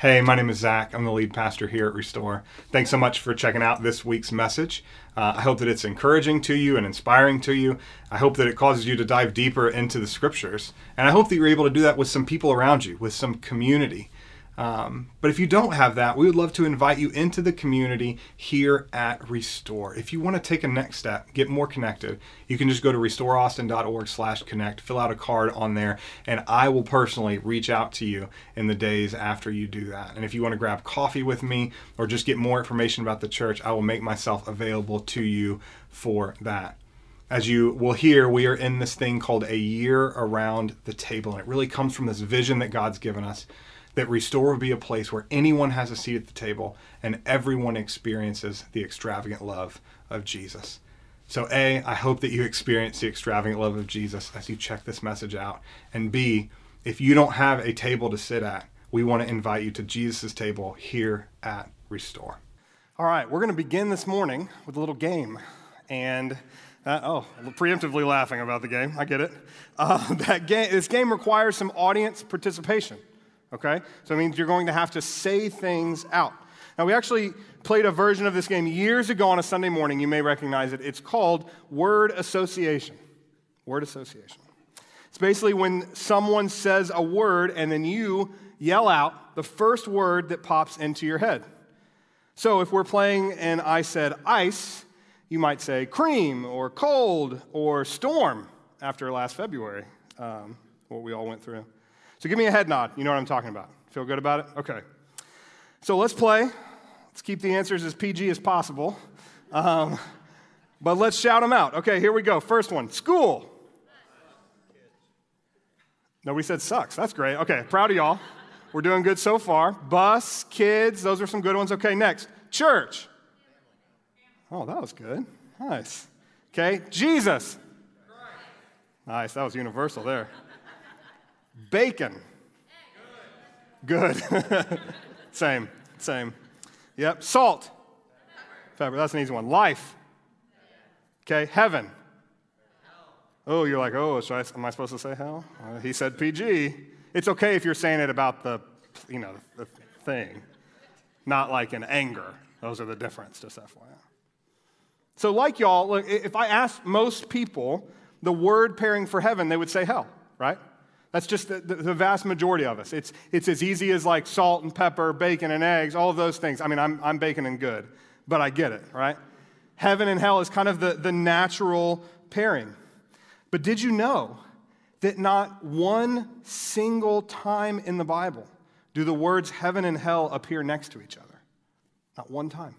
Hey, my name is Zach. I'm the lead pastor here at Restore. Thanks so much for checking out this week's message. Uh, I hope that it's encouraging to you and inspiring to you. I hope that it causes you to dive deeper into the scriptures. And I hope that you're able to do that with some people around you, with some community. Um, but if you don't have that, we would love to invite you into the community here at Restore. If you want to take a next step, get more connected, you can just go to restoreaustin.org slash connect, fill out a card on there, and I will personally reach out to you in the days after you do that. And if you want to grab coffee with me or just get more information about the church, I will make myself available to you for that as you will hear, we are in this thing called a year around the table. And it really comes from this vision that God's given us that Restore would be a place where anyone has a seat at the table and everyone experiences the extravagant love of Jesus. So, A, I hope that you experience the extravagant love of Jesus as you check this message out. And B, if you don't have a table to sit at, we want to invite you to Jesus' table here at Restore. All right, we're going to begin this morning with a little game. And uh, oh, preemptively laughing about the game. I get it. Uh, that game, this game requires some audience participation okay? So it means you're going to have to say things out. Now, we actually played a version of this game years ago on a Sunday morning. You may recognize it. It's called word association. Word association. It's basically when someone says a word and then you yell out the first word that pops into your head. So if we're playing and I said ice, you might say cream or cold or storm after last February, um, what we all went through. So give me a head nod. You know what I'm talking about. Feel good about it? Okay. So let's play. Let's keep the answers as PG as possible. Um, but let's shout them out. Okay, here we go. First one school. Nobody said sucks. That's great. Okay, proud of y'all. We're doing good so far. Bus, kids, those are some good ones. Okay, next. Church. Oh, that was good. Nice. Okay, Jesus. Nice, that was universal there. Bacon. Good. same, same. Yep. Salt. Pepper. That's an easy one. Life. Okay. Heaven. Oh, you're like, oh, I, am I supposed to say hell? Uh, he said PG. It's okay if you're saying it about the, you know, the thing, not like in anger. Those are the difference, just FYI. So, like y'all, if I asked most people the word pairing for heaven, they would say hell, right? That's just the, the, the, vast majority of us. It's, it's as easy as like salt and pepper, bacon and eggs, all of those things. I mean, I'm, I'm bacon and good, but I get it, right? Heaven and hell is kind of the, the natural pairing. But did you know that not one single time in the Bible do the words heaven and hell appear next to each other? Not one time.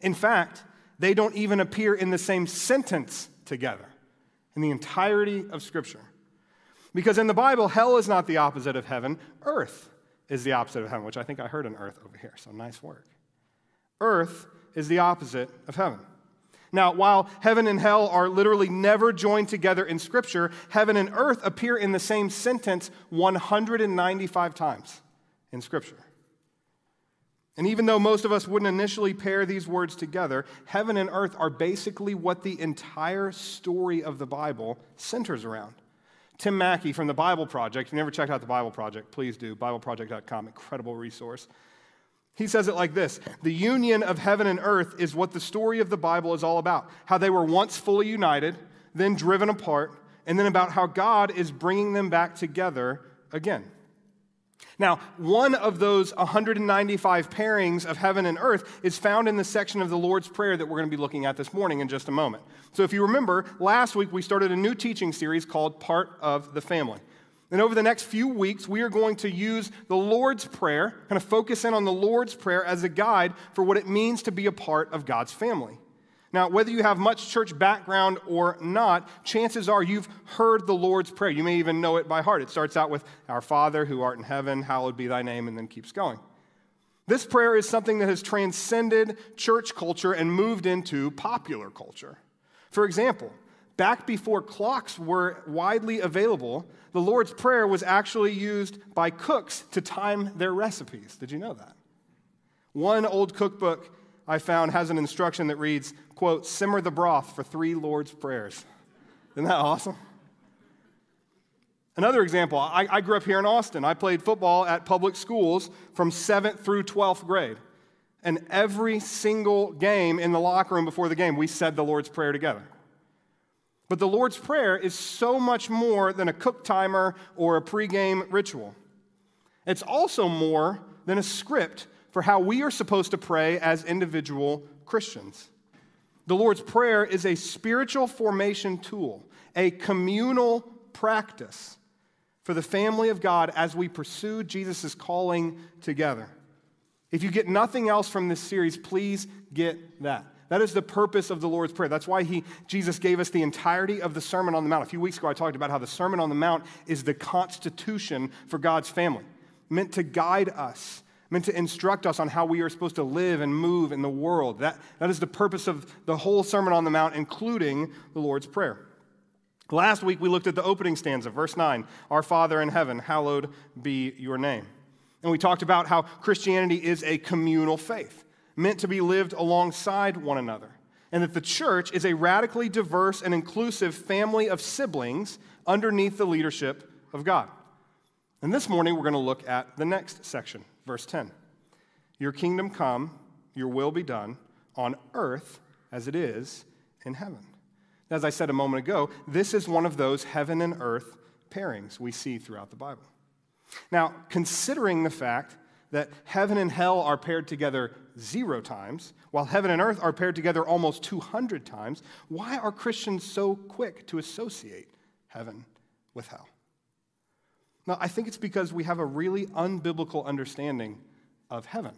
In fact, they don't even appear in the same sentence together in the entirety of Scripture. Because in the Bible, hell is not the opposite of heaven, earth is the opposite of heaven, which I think I heard an earth over here, so nice work. Earth is the opposite of heaven. Now, while heaven and hell are literally never joined together in Scripture, heaven and earth appear in the same sentence 195 times in Scripture. And even though most of us wouldn't initially pair these words together, heaven and earth are basically what the entire story of the Bible centers around. Tim Mackie from the Bible Project, if you never checked out the Bible Project, please do. BibleProject.com, incredible resource. He says it like this The union of heaven and earth is what the story of the Bible is all about. How they were once fully united, then driven apart, and then about how God is bringing them back together again. Now, one of those 195 pairings of heaven and earth is found in the section of the Lord's Prayer that we're going to be looking at this morning in just a moment. So, if you remember, last week we started a new teaching series called Part of the Family. And over the next few weeks, we are going to use the Lord's Prayer, kind of focus in on the Lord's Prayer as a guide for what it means to be a part of God's family. Now, whether you have much church background or not, chances are you've heard the Lord's Prayer. You may even know it by heart. It starts out with, Our Father who art in heaven, hallowed be thy name, and then keeps going. This prayer is something that has transcended church culture and moved into popular culture. For example, back before clocks were widely available, the Lord's Prayer was actually used by cooks to time their recipes. Did you know that? One old cookbook I found has an instruction that reads, quote, simmer the broth for three Lord's prayers. Isn't that awesome? Another example I, I, grew up here in Austin. I played football at public schools from 7th through 12th grade. And every single game in the locker room before the game, we said the Lord's Prayer together. But the Lord's Prayer is so much more than a cook timer or a pregame ritual. It's also more than a script for how we are supposed to pray as individual Christians. The Lord's Prayer is a spiritual formation tool, a communal practice for the family of God as we pursue Jesus' calling together. If you get nothing else from this series, please get that. That is the purpose of the Lord's Prayer. That's why he, Jesus gave us the entirety of the Sermon on the Mount. A few weeks ago, I talked about how the Sermon on the Mount is the constitution for God's family, meant to guide us, meant to instruct us on how we are supposed to live and move in the world. That, that is the purpose of the whole Sermon on the Mount, including the Lord's Prayer. Last week, we looked at the opening stanza, verse 9 Our Father in heaven, hallowed be your name. And we talked about how Christianity is a communal faith, meant to be lived alongside one another. And that the church is a radically diverse and inclusive family of siblings underneath the leadership of God. And this morning, we're going to look at the next section, verse 10. Your kingdom come, your will be done on earth as it is in heaven. As I said a moment ago, this is one of those heaven and earth pairings we see throughout the Bible. Now, considering the fact that heaven and hell are paired together zero times, while heaven and earth are paired together almost 200 times, why are Christians so quick to associate heaven with hell? Now, I think it's because we have a really unbiblical understanding of heaven,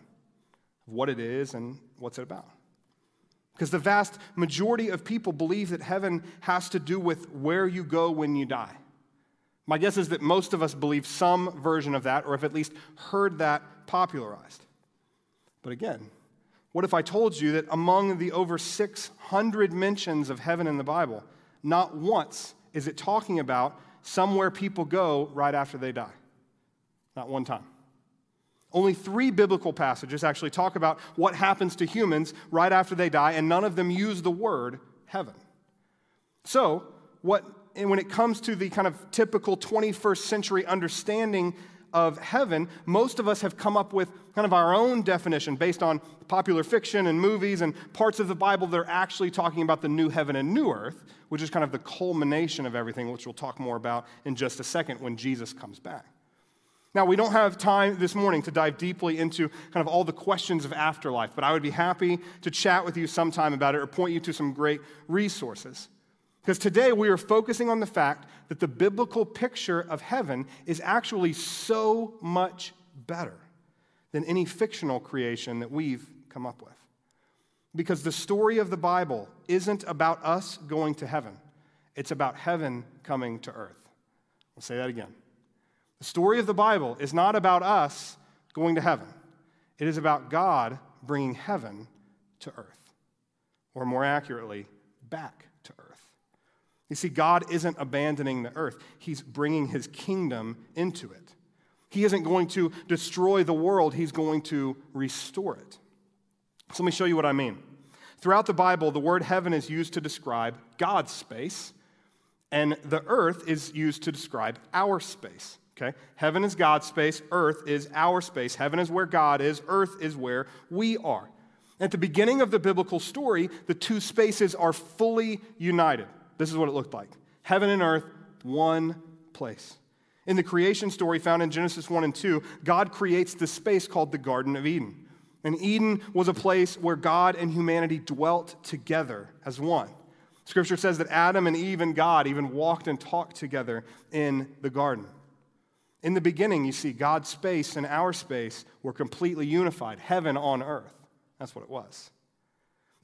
of what it is and what's it about. Because the vast majority of people believe that heaven has to do with where you go when you die. My guess is that most of us believe some version of that, or have at least heard that popularized. But again, what if I told you that among the over 600 mentions of heaven in the Bible, not once is it talking about somewhere people go right after they die? Not one time. Only three biblical passages actually talk about what happens to humans right after they die, and none of them use the word heaven. So, what when it comes to the kind of typical 21st century understanding of heaven, most of us have come up with kind of our own definition based on popular fiction and movies and parts of the Bible that are actually talking about the new heaven and new earth, which is kind of the culmination of everything, which we'll talk more about in just a second when Jesus comes back. Now, we don't have time this morning to dive deeply into kind of all the questions of afterlife, but I would be happy to chat with you sometime about it or point you to some great resources. Because today we are focusing on the fact that the biblical picture of heaven is actually so much better than any fictional creation that we've come up with. Because the story of the Bible isn't about us going to heaven, it's about heaven coming to earth. I'll say that again. The story of the Bible is not about us going to heaven, it is about God bringing heaven to earth, or more accurately, back. You see, God isn't abandoning the earth, He's bringing His kingdom into it. He isn't going to destroy the world, He's going to restore it. So let me show you what I mean. Throughout the Bible, the word heaven is used to describe God's space, and the earth is used to describe our space. Okay? Heaven is God's space, earth is our space. Heaven is where God is, earth is where we are. At the beginning of the biblical story, the two spaces are fully united. This is what it looked like heaven and earth, one place. In the creation story found in Genesis 1 and 2, God creates this space called the Garden of Eden. And Eden was a place where God and humanity dwelt together as one. Scripture says that Adam and Eve and God even walked and talked together in the garden. In the beginning, you see, God's space and our space were completely unified, heaven on earth. That's what it was.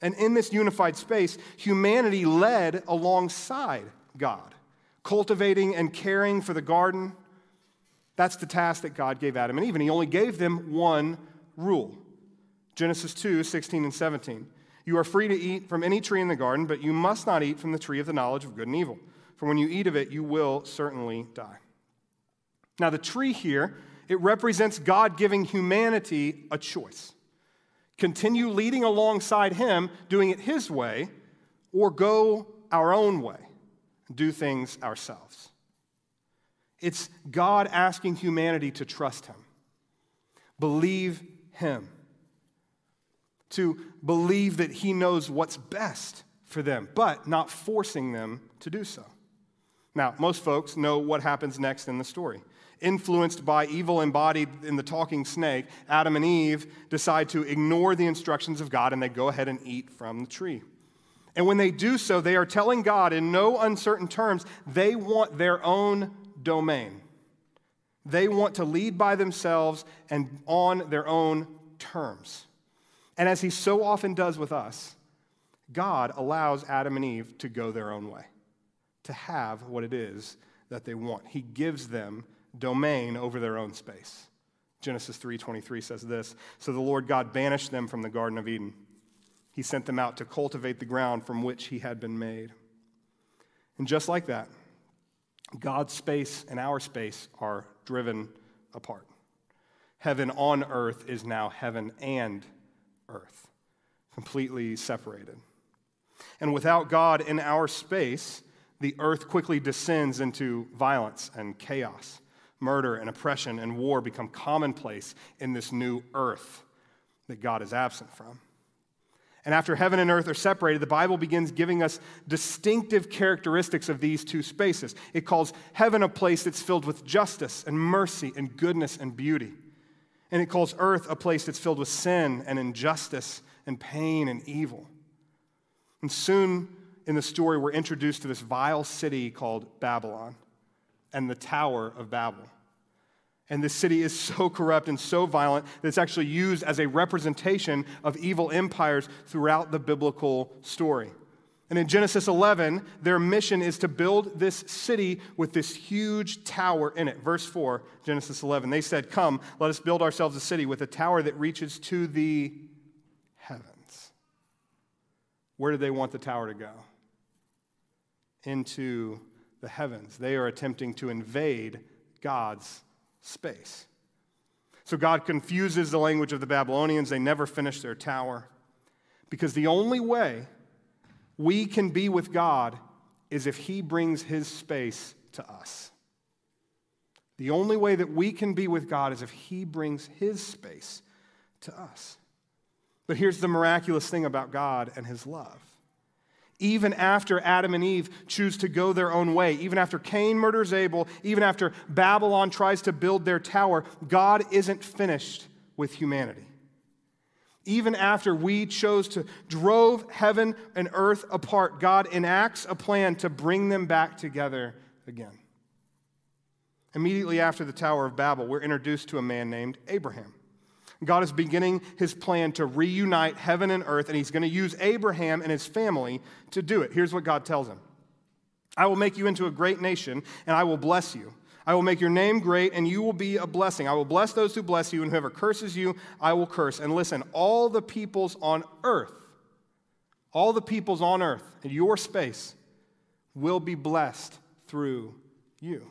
And in this unified space, humanity led alongside God, cultivating and caring for the garden. That's the task that God gave Adam and Eve. And he only gave them one rule Genesis 2 16 and 17. You are free to eat from any tree in the garden, but you must not eat from the tree of the knowledge of good and evil. For when you eat of it, you will certainly die. Now, the tree here, it represents God giving humanity a choice continue leading alongside Him, doing it His way, or go our own way, do things ourselves. It's God asking humanity to trust Him, believe Him, to believe that He knows what's best for them, but not forcing them to do so. Now, most folks know what happens next in the story. Influenced by evil embodied in the talking snake, Adam and Eve decide to ignore the instructions of God and they go ahead and eat from the tree. And when they do so, they are telling God in no uncertain terms they want their own domain. They want to lead by themselves and on their own terms. And as he so often does with us, God allows Adam and Eve to go their own way, to have what it is that they want. He gives them domain over their own space. Genesis 3:23 says this, so the Lord God banished them from the garden of Eden. He sent them out to cultivate the ground from which he had been made. And just like that, God's space and our space are driven apart. Heaven on earth is now heaven and earth, completely separated. And without God in our space, the earth quickly descends into violence and chaos. Murder and oppression and war become commonplace in this new earth that God is absent from. And after heaven and earth are separated, the Bible begins giving us distinctive characteristics of these two spaces. It calls heaven a place that's filled with justice and mercy and goodness and beauty. And it calls earth a place that's filled with sin and injustice and pain and evil. And soon in the story, we're introduced to this vile city called Babylon and the Tower of Babel. And this city is so corrupt and so violent that it's actually used as a representation of evil empires throughout the biblical story. And in Genesis 11, their mission is to build this city with this huge tower in it. Verse 4, Genesis 11, they said, Come, let us build ourselves a city with a tower that reaches to the heavens. Where do they want the tower to go? Into the heavens. They are attempting to invade God's space. So God confuses the language of the Babylonians. They never finish their tower. Because the only way we can be with God is if He brings His space to us. The only way that we can be with God is if He brings His space to us. But here's the miraculous thing about God and His love even after Adam and Eve choose to go their own way, even after Cain murders Abel, even after Babylon tries to build their tower, God isn't finished with humanity. Even after we chose to drove heaven and earth apart, God enacts a plan to bring them back together again. Immediately after the Tower of Babel, we're introduced to a man named Abraham. God is beginning his plan to reunite heaven and earth, and he's going to use Abraham and his family to do it. Here's what God tells him I will make you into a great nation, and I will bless you. I will make your name great, and you will be a blessing. I will bless those who bless you, and whoever curses you, I will curse. And listen, all the peoples on earth, all the peoples on earth in your space will be blessed through you.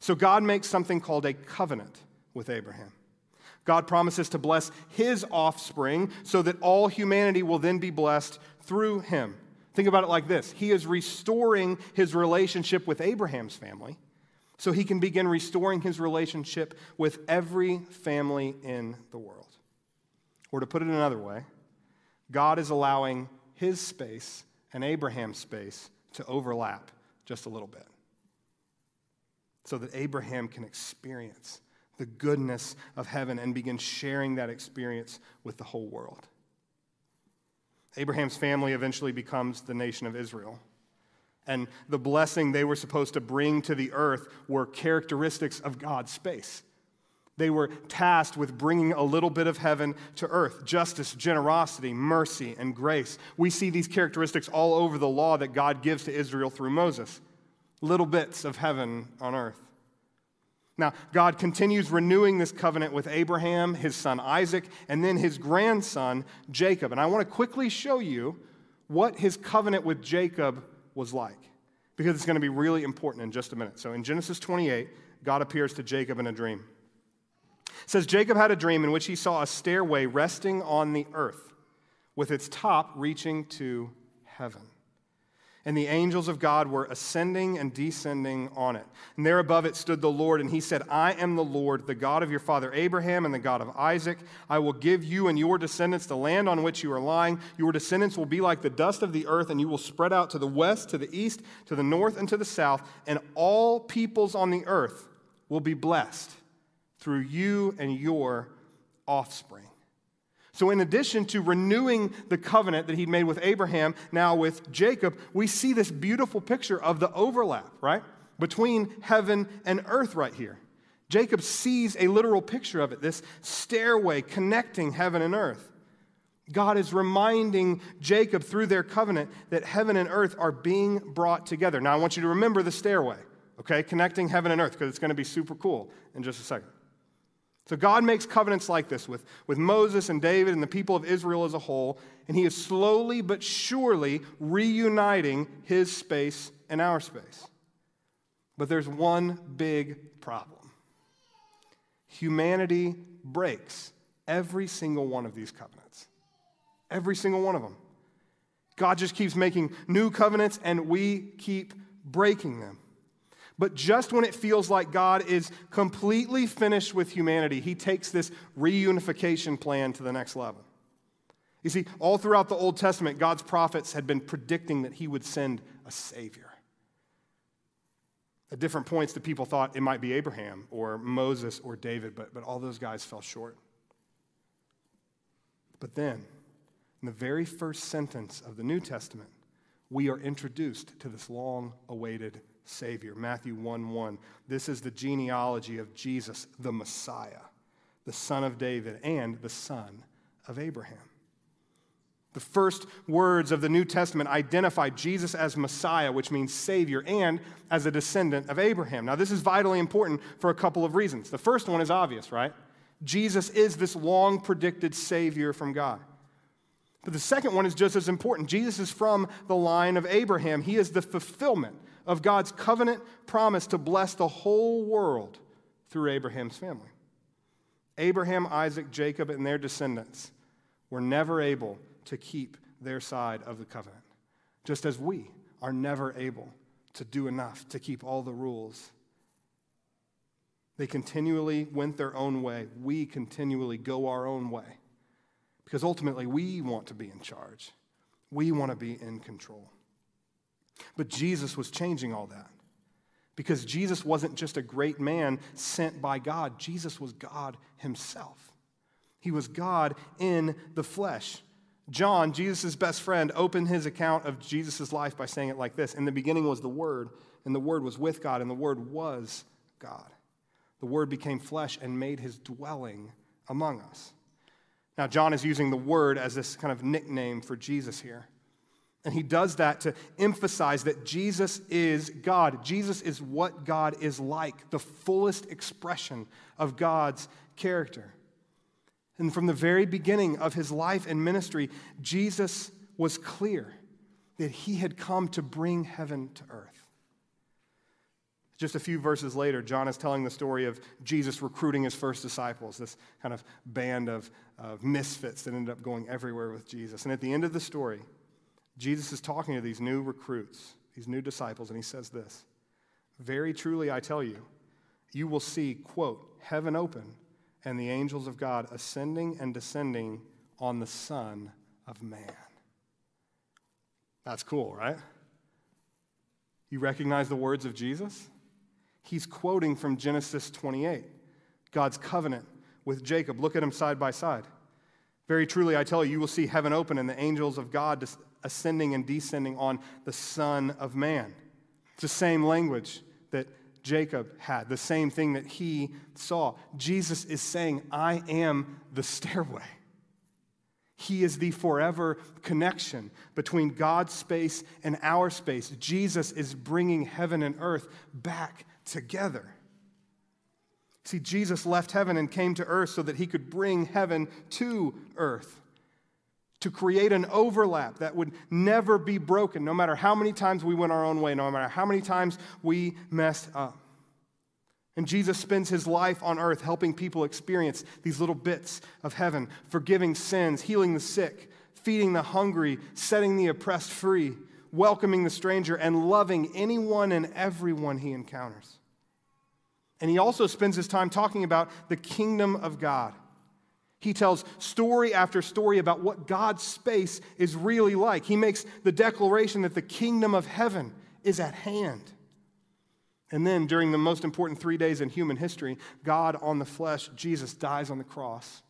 So God makes something called a covenant with Abraham. God promises to bless his offspring so that all humanity will then be blessed through him. Think about it like this He is restoring his relationship with Abraham's family so he can begin restoring his relationship with every family in the world. Or to put it another way, God is allowing his space and Abraham's space to overlap just a little bit so that Abraham can experience the goodness of heaven and begin sharing that experience with the whole world. Abraham's family eventually becomes the nation of Israel. And the blessing they were supposed to bring to the earth were characteristics of God's space. They were tasked with bringing a little bit of heaven to earth justice, generosity, mercy, and grace. We see these characteristics all over the law that God gives to Israel through Moses little bits of heaven on earth. Now, God continues renewing this covenant with Abraham, his son Isaac, and then his grandson Jacob. And I want to quickly show you what his covenant with Jacob was like, because it's going to be really important in just a minute. So in Genesis 28, God appears to Jacob in a dream. It says, Jacob had a dream in which he saw a stairway resting on the earth, with its top reaching to heaven. And the angels of God were ascending and descending on it. And there above it stood the Lord, and he said, I am the Lord, the God of your father Abraham and the God of Isaac. I will give you and your descendants the land on which you are lying. Your descendants will be like the dust of the earth, and you will spread out to the west, to the east, to the north, and to the south, and all peoples on the earth will be blessed through you and your offspring. So, in addition to renewing the covenant that he'd made with Abraham, now with Jacob, we see this beautiful picture of the overlap, right? Between heaven and earth right here. Jacob sees a literal picture of it, this stairway connecting heaven and earth. God is reminding Jacob through their covenant that heaven and earth are being brought together. Now, I want you to remember the stairway, okay? Connecting heaven and earth, because it's going to be super cool in just a second. So God makes covenants like this with, with Moses and David and the people of Israel as a whole, and he is slowly but surely reuniting his space and our space. But there's one big problem humanity breaks every single one of these covenants. Every single one of them. God just keeps making new covenants, and we keep breaking them. But just when it feels like God is completely finished with humanity, he takes this reunification plan to the next level. You see, all throughout the Old Testament, God's prophets had been predicting that he would send a Savior. At different points, the people thought it might be Abraham or Moses or David, but, but all those guys fell short. But then, in the very first sentence of the New Testament, we are introduced to this long awaited Savior. Matthew 1 1. This is the genealogy of Jesus, the Messiah, the son of David, and the son of Abraham. The first words of the New Testament identify Jesus as Messiah, which means Savior, and as a descendant of Abraham. Now, this is vitally important for a couple of reasons. The first one is obvious, right? Jesus is this long predicted Savior from God. But the second one is just as important. Jesus is from the line of Abraham, he is the fulfillment of God's covenant promise to bless the whole world through Abraham's family. Abraham, Isaac, Jacob, and their descendants were never able to keep their side of the covenant, just as we are never able to do enough to keep all the rules. They continually went their own way. We continually go our own way. Because ultimately, we want to be in charge, we want to be in control. But Jesus was changing all that. Because Jesus wasn't just a great man sent by God, Jesus was God himself. He was God in the flesh. John, Jesus' best friend, opened his account of Jesus' life by saying it like this In the beginning was the Word, and the Word was with God, and the Word was God. The Word became flesh and made his dwelling among us. Now, John is using the Word as this kind of nickname for Jesus here. And he does that to emphasize that Jesus is God. Jesus is what God is like, the fullest expression of God's character. And from the very beginning of his life and ministry, Jesus was clear that he had come to bring heaven to earth. Just a few verses later, John is telling the story of Jesus recruiting his first disciples, this kind of band of, of misfits that ended up going everywhere with Jesus. And at the end of the story, Jesus is talking to these new recruits, these new disciples, and he says this Very truly, I tell you, you will see, quote, heaven open and the angels of God ascending and descending on the Son of Man. That's cool, right? You recognize the words of Jesus? He's quoting from Genesis 28, God's covenant with Jacob. Look at him side by side. Very truly, I tell you, you will see heaven open and the angels of God ascending and descending on the Son of Man. It's the same language that Jacob had, the same thing that he saw. Jesus is saying, I am the stairway. He is the forever connection between God's space and our space. Jesus is bringing heaven and earth back together. See, Jesus left heaven and came to earth so that he could bring heaven to earth to create an overlap that would never be broken, no matter how many times we went our own way, no matter how many times we messed up. And Jesus spends his life on earth helping people experience these little bits of heaven, forgiving sins, healing the sick, feeding the hungry, setting the oppressed free, welcoming the stranger, and loving anyone and everyone he encounters. And he also spends his time talking about the kingdom of God. He tells story after story about what God's space is really like. He makes the declaration that the kingdom of heaven is at hand. And then, during the most important three days in human history, God on the flesh, Jesus, dies on the cross,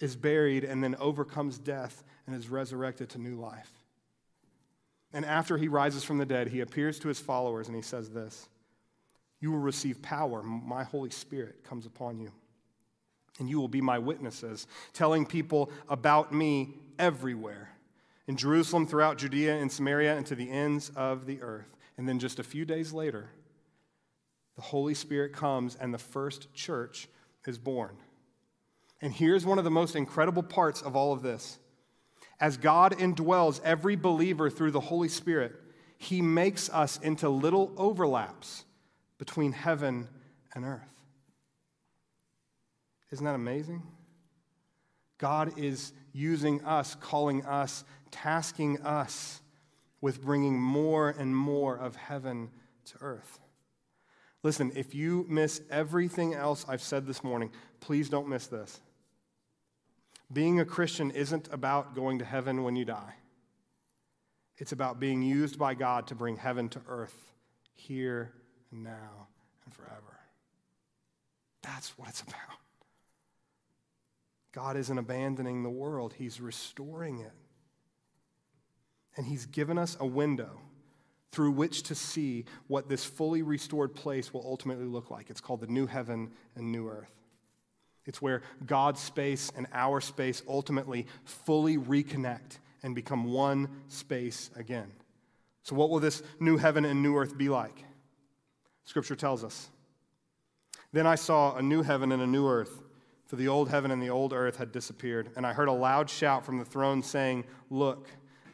is buried, and then overcomes death and is resurrected to new life. And after he rises from the dead, he appears to his followers and he says this You will receive power. My Holy Spirit comes upon you and you will be my witnesses, telling people about me everywhere in Jerusalem, throughout Judea and Samaria, and to the ends of the earth. And then just a few days later, the Holy Spirit comes and the first church is born. And here's one of the most incredible parts of all of this. As God indwells every believer through the Holy Spirit, he makes us into little overlaps between heaven and earth. Isn't that amazing? God is using us, calling us, tasking us with bringing more and more of heaven to earth. Listen, if you miss everything else I've said this morning, please don't miss this. Being a Christian isn't about going to heaven when you die. It's about being used by God to bring heaven to earth here and now and forever. That's what it's about. God isn't abandoning the world, He's restoring it. And He's given us a window through which to see what this fully restored place will ultimately look like. It's called the new heaven and new earth. It's where God's space and our space ultimately fully reconnect and become one space again. So, what will this new heaven and new earth be like? Scripture tells us. Then I saw a new heaven and a new earth for the old heaven and the old earth had disappeared. And I heard a loud shout from the throne saying, Look,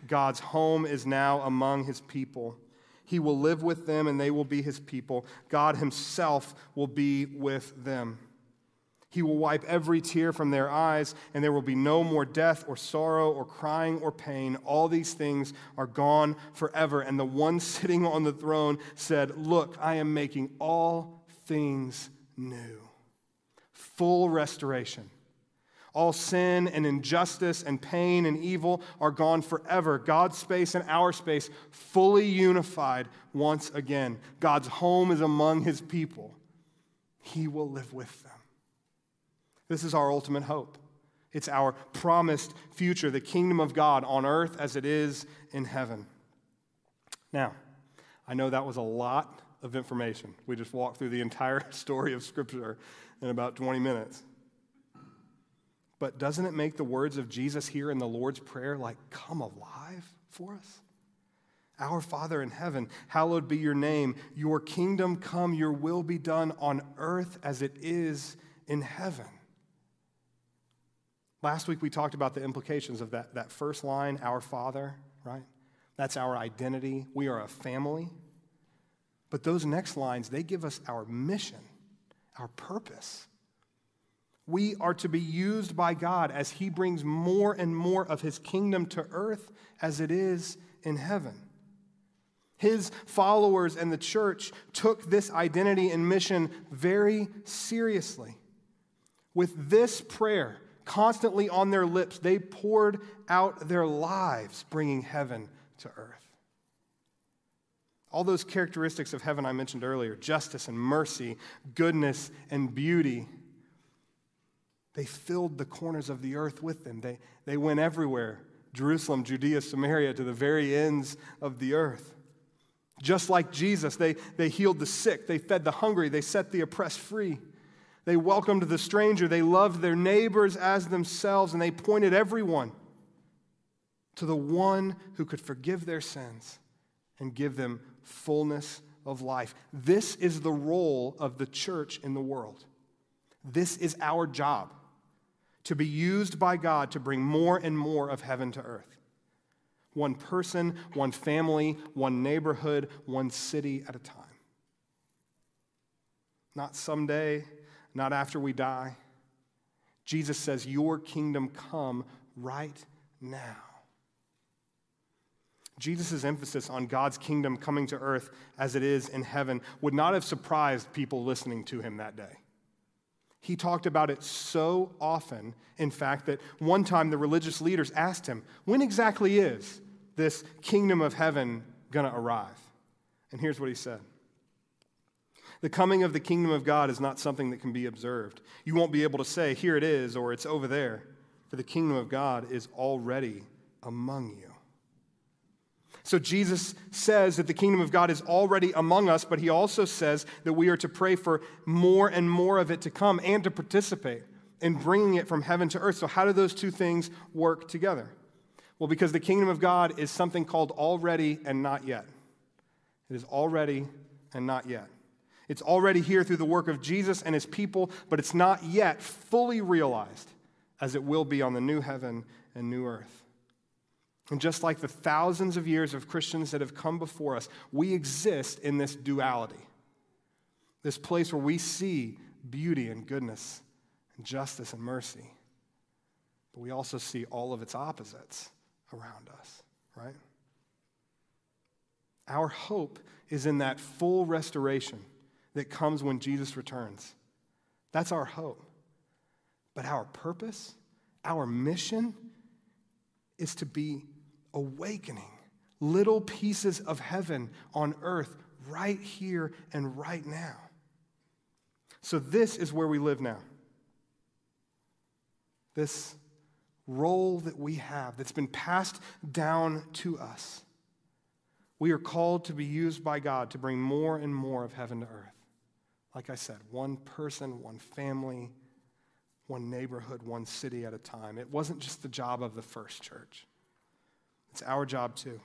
God's home is now among his people. He will live with them, and they will be his people. God himself will be with them. He will wipe every tear from their eyes, and there will be no more death or sorrow or crying or pain. All these things are gone forever. And the one sitting on the throne said, Look, I am making all things new full restoration. All sin and injustice and pain and evil are gone forever. God's space and our space fully unified once again. God's home is among his people. He will live with them. This is our ultimate hope. It's our promised future, the kingdom of God on earth as it is in heaven. Now, I know that was a lot of information. We just walked through the entire story of Scripture in about 20 minutes. But doesn't it make the words of Jesus here in the Lord's Prayer like come alive for us? Our Father in heaven, hallowed be your name. Your kingdom come, your will be done on earth as it is in heaven. Last week we talked about the implications of that, that first line, our Father, right? That's our identity. We are a family. But those next lines, they give us our mission our purpose. We are to be used by God as He brings more and more of His kingdom to earth as it is in heaven. His followers and the church took this identity and mission very seriously. With this prayer constantly on their lips, they poured out their lives, bringing heaven to earth. All those characteristics of heaven I mentioned earlier justice and mercy, goodness and beauty they filled the corners of the earth with them. They, they went everywhere Jerusalem, Judea, Samaria, to the very ends of the earth. Just like Jesus, they, they healed the sick, they fed the hungry, they set the oppressed free. They welcomed the stranger, they loved their neighbors as themselves, and they pointed everyone to the one who could forgive their sins and give them fullness of life. This is the role of the church in the world. This is our job to be used by God to bring more and more of heaven to earth. One person, one family, one neighborhood, one city at a time. Not someday, not after we die. Jesus says, Your kingdom come right now. Jesus' emphasis on God's kingdom coming to earth as it is in heaven would not have surprised people listening to him that day. He talked about it so often, in fact, that one time the religious leaders asked him, When exactly is this kingdom of heaven going to arrive? And here's what he said The coming of the kingdom of God is not something that can be observed. You won't be able to say, Here it is, or it's over there, for the kingdom of God is already among you. So Jesus says that the kingdom of God is already among us, but he also says that we are to pray for more and more of it to come and to participate in bringing it from heaven to earth. So, how do those two things work together? Well, because the kingdom of God is something called already and not yet. It is already and not yet. It's already here through the work of Jesus and his people, but it's not yet fully realized as it will be on the new heaven and new earth. And just like the thousands of years of Christians that have come before us, we exist in this duality. This place where we see beauty and goodness and justice and mercy. But we also see all of its opposites around us, right? Our hope is in that full restoration that comes when Jesus returns. That's our hope. But our purpose, our mission, is to be awakening little pieces of heaven on earth right here and right now. So, this is where we live now. This role that we have that's been passed down to us. We are called to be used by God to bring more and more of heaven to earth. Like I said, one person, one family, one neighborhood, one city at a time. It wasn't just the job of the first church. It's our job too.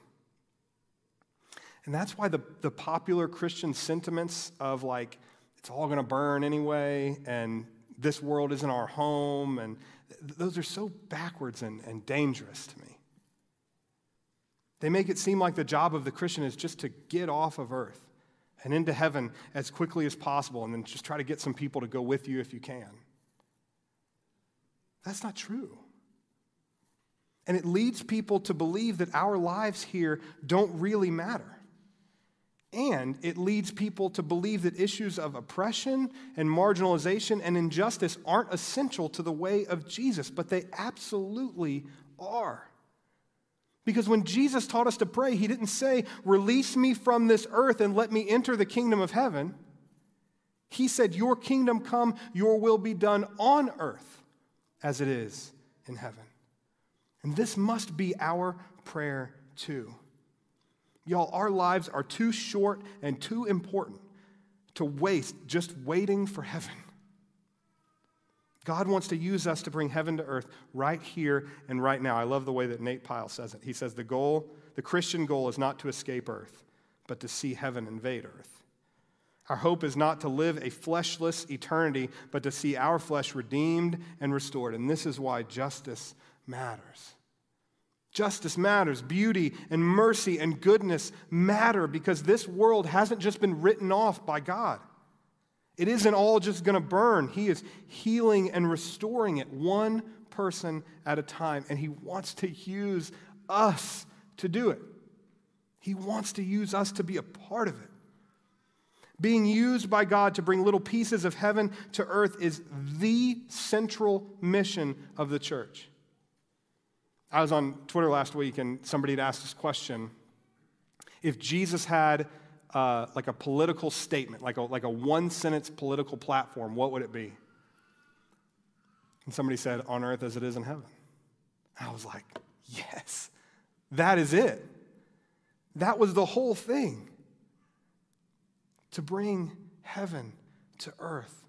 And that's why the, the popular Christian sentiments of like, it's all going to burn anyway, and this world isn't our home, and th- those are so backwards and, and dangerous to me. They make it seem like the job of the Christian is just to get off of earth and into heaven as quickly as possible, and then just try to get some people to go with you if you can. That's not true. And it leads people to believe that our lives here don't really matter. And it leads people to believe that issues of oppression and marginalization and injustice aren't essential to the way of Jesus, but they absolutely are. Because when Jesus taught us to pray, he didn't say, Release me from this earth and let me enter the kingdom of heaven. He said, Your kingdom come, your will be done on earth as it is in heaven. And this must be our prayer too. Y'all, our lives are too short and too important to waste just waiting for heaven. God wants to use us to bring heaven to earth right here and right now. I love the way that Nate Pyle says it. He says the goal, the Christian goal is not to escape earth, but to see heaven invade earth. Our hope is not to live a fleshless eternity, but to see our flesh redeemed and restored. And this is why justice matters. Justice matters. Beauty and mercy and goodness matter because this world hasn't just been written off by God. It isn't all just going to burn. He is healing and restoring it one person at a time, and He wants to use us to do it. He wants to use us to be a part of it. Being used by God to bring little pieces of heaven to earth is the central mission of the church. I was on Twitter last week and somebody had asked this question. If Jesus had uh, like a political statement, like a, like a one sentence political platform, what would it be? And somebody said, On earth as it is in heaven. I was like, Yes, that is it. That was the whole thing. To bring heaven to earth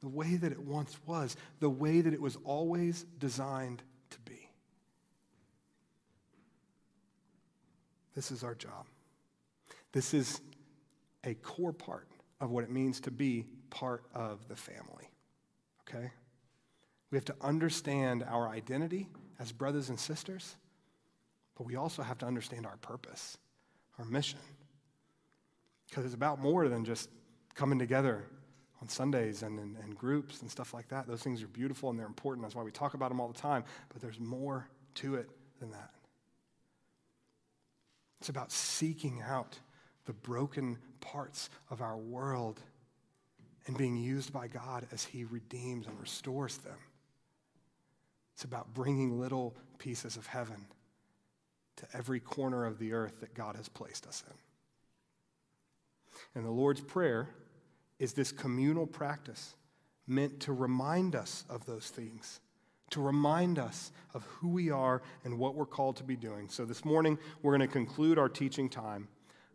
the way that it once was, the way that it was always designed to be. This is our job. This is a core part of what it means to be part of the family. Okay? We have to understand our identity as brothers and sisters, but we also have to understand our purpose, our mission. Because it's about more than just coming together on Sundays and, and, and, groups and stuff like that. Those things are beautiful and they're important. That's why we talk about them all the time. But there's more to it than that. It's about seeking out the broken parts of our world and being used by God as He redeems and restores them. It's about bringing little pieces of heaven to every corner of the earth that God has placed us in. And the Lord's Prayer is this communal practice meant to remind us of those things, to remind us of who we are and what we're called to be doing. So this morning, we're going to conclude our teaching time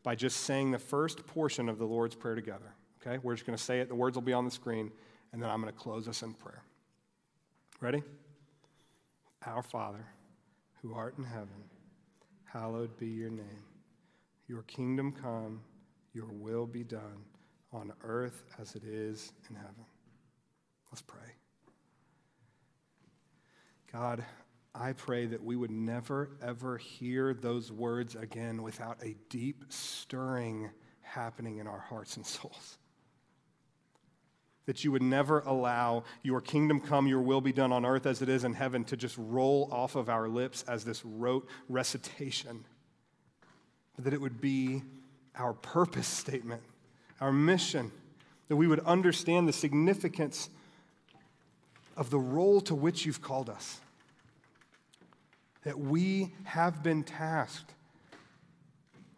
by just saying the first portion of the Lord's Prayer together. Okay? We're just going to say it, the words will be on the screen, and then I'm going to close us in prayer. Ready? Our Father, who art in heaven, hallowed be your name. Your kingdom come, your will be done on earth as it is in heaven. Let's pray. God, I pray that we would never, ever hear those words again without a deep stirring happening in our hearts and souls. That you would never allow your kingdom come, your will be done on earth as it is in heaven to just roll off of our lips as this rote recitation. But that it would be our purpose statement, our mission, that we would understand the significance of the role to which you've called us. That we have been tasked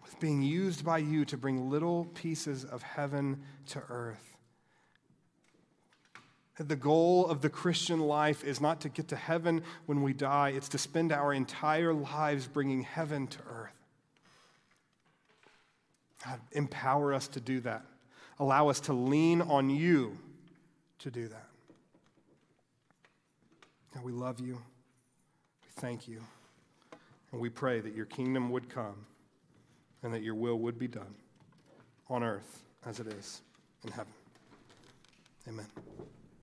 with being used by you to bring little pieces of heaven to earth. That the goal of the Christian life is not to get to heaven when we die, it's to spend our entire lives bringing heaven to earth. God, empower us to do that. Allow us to lean on you to do that. God, we love you. Thank you. And we pray that your kingdom would come and that your will would be done on earth as it is in heaven. Amen.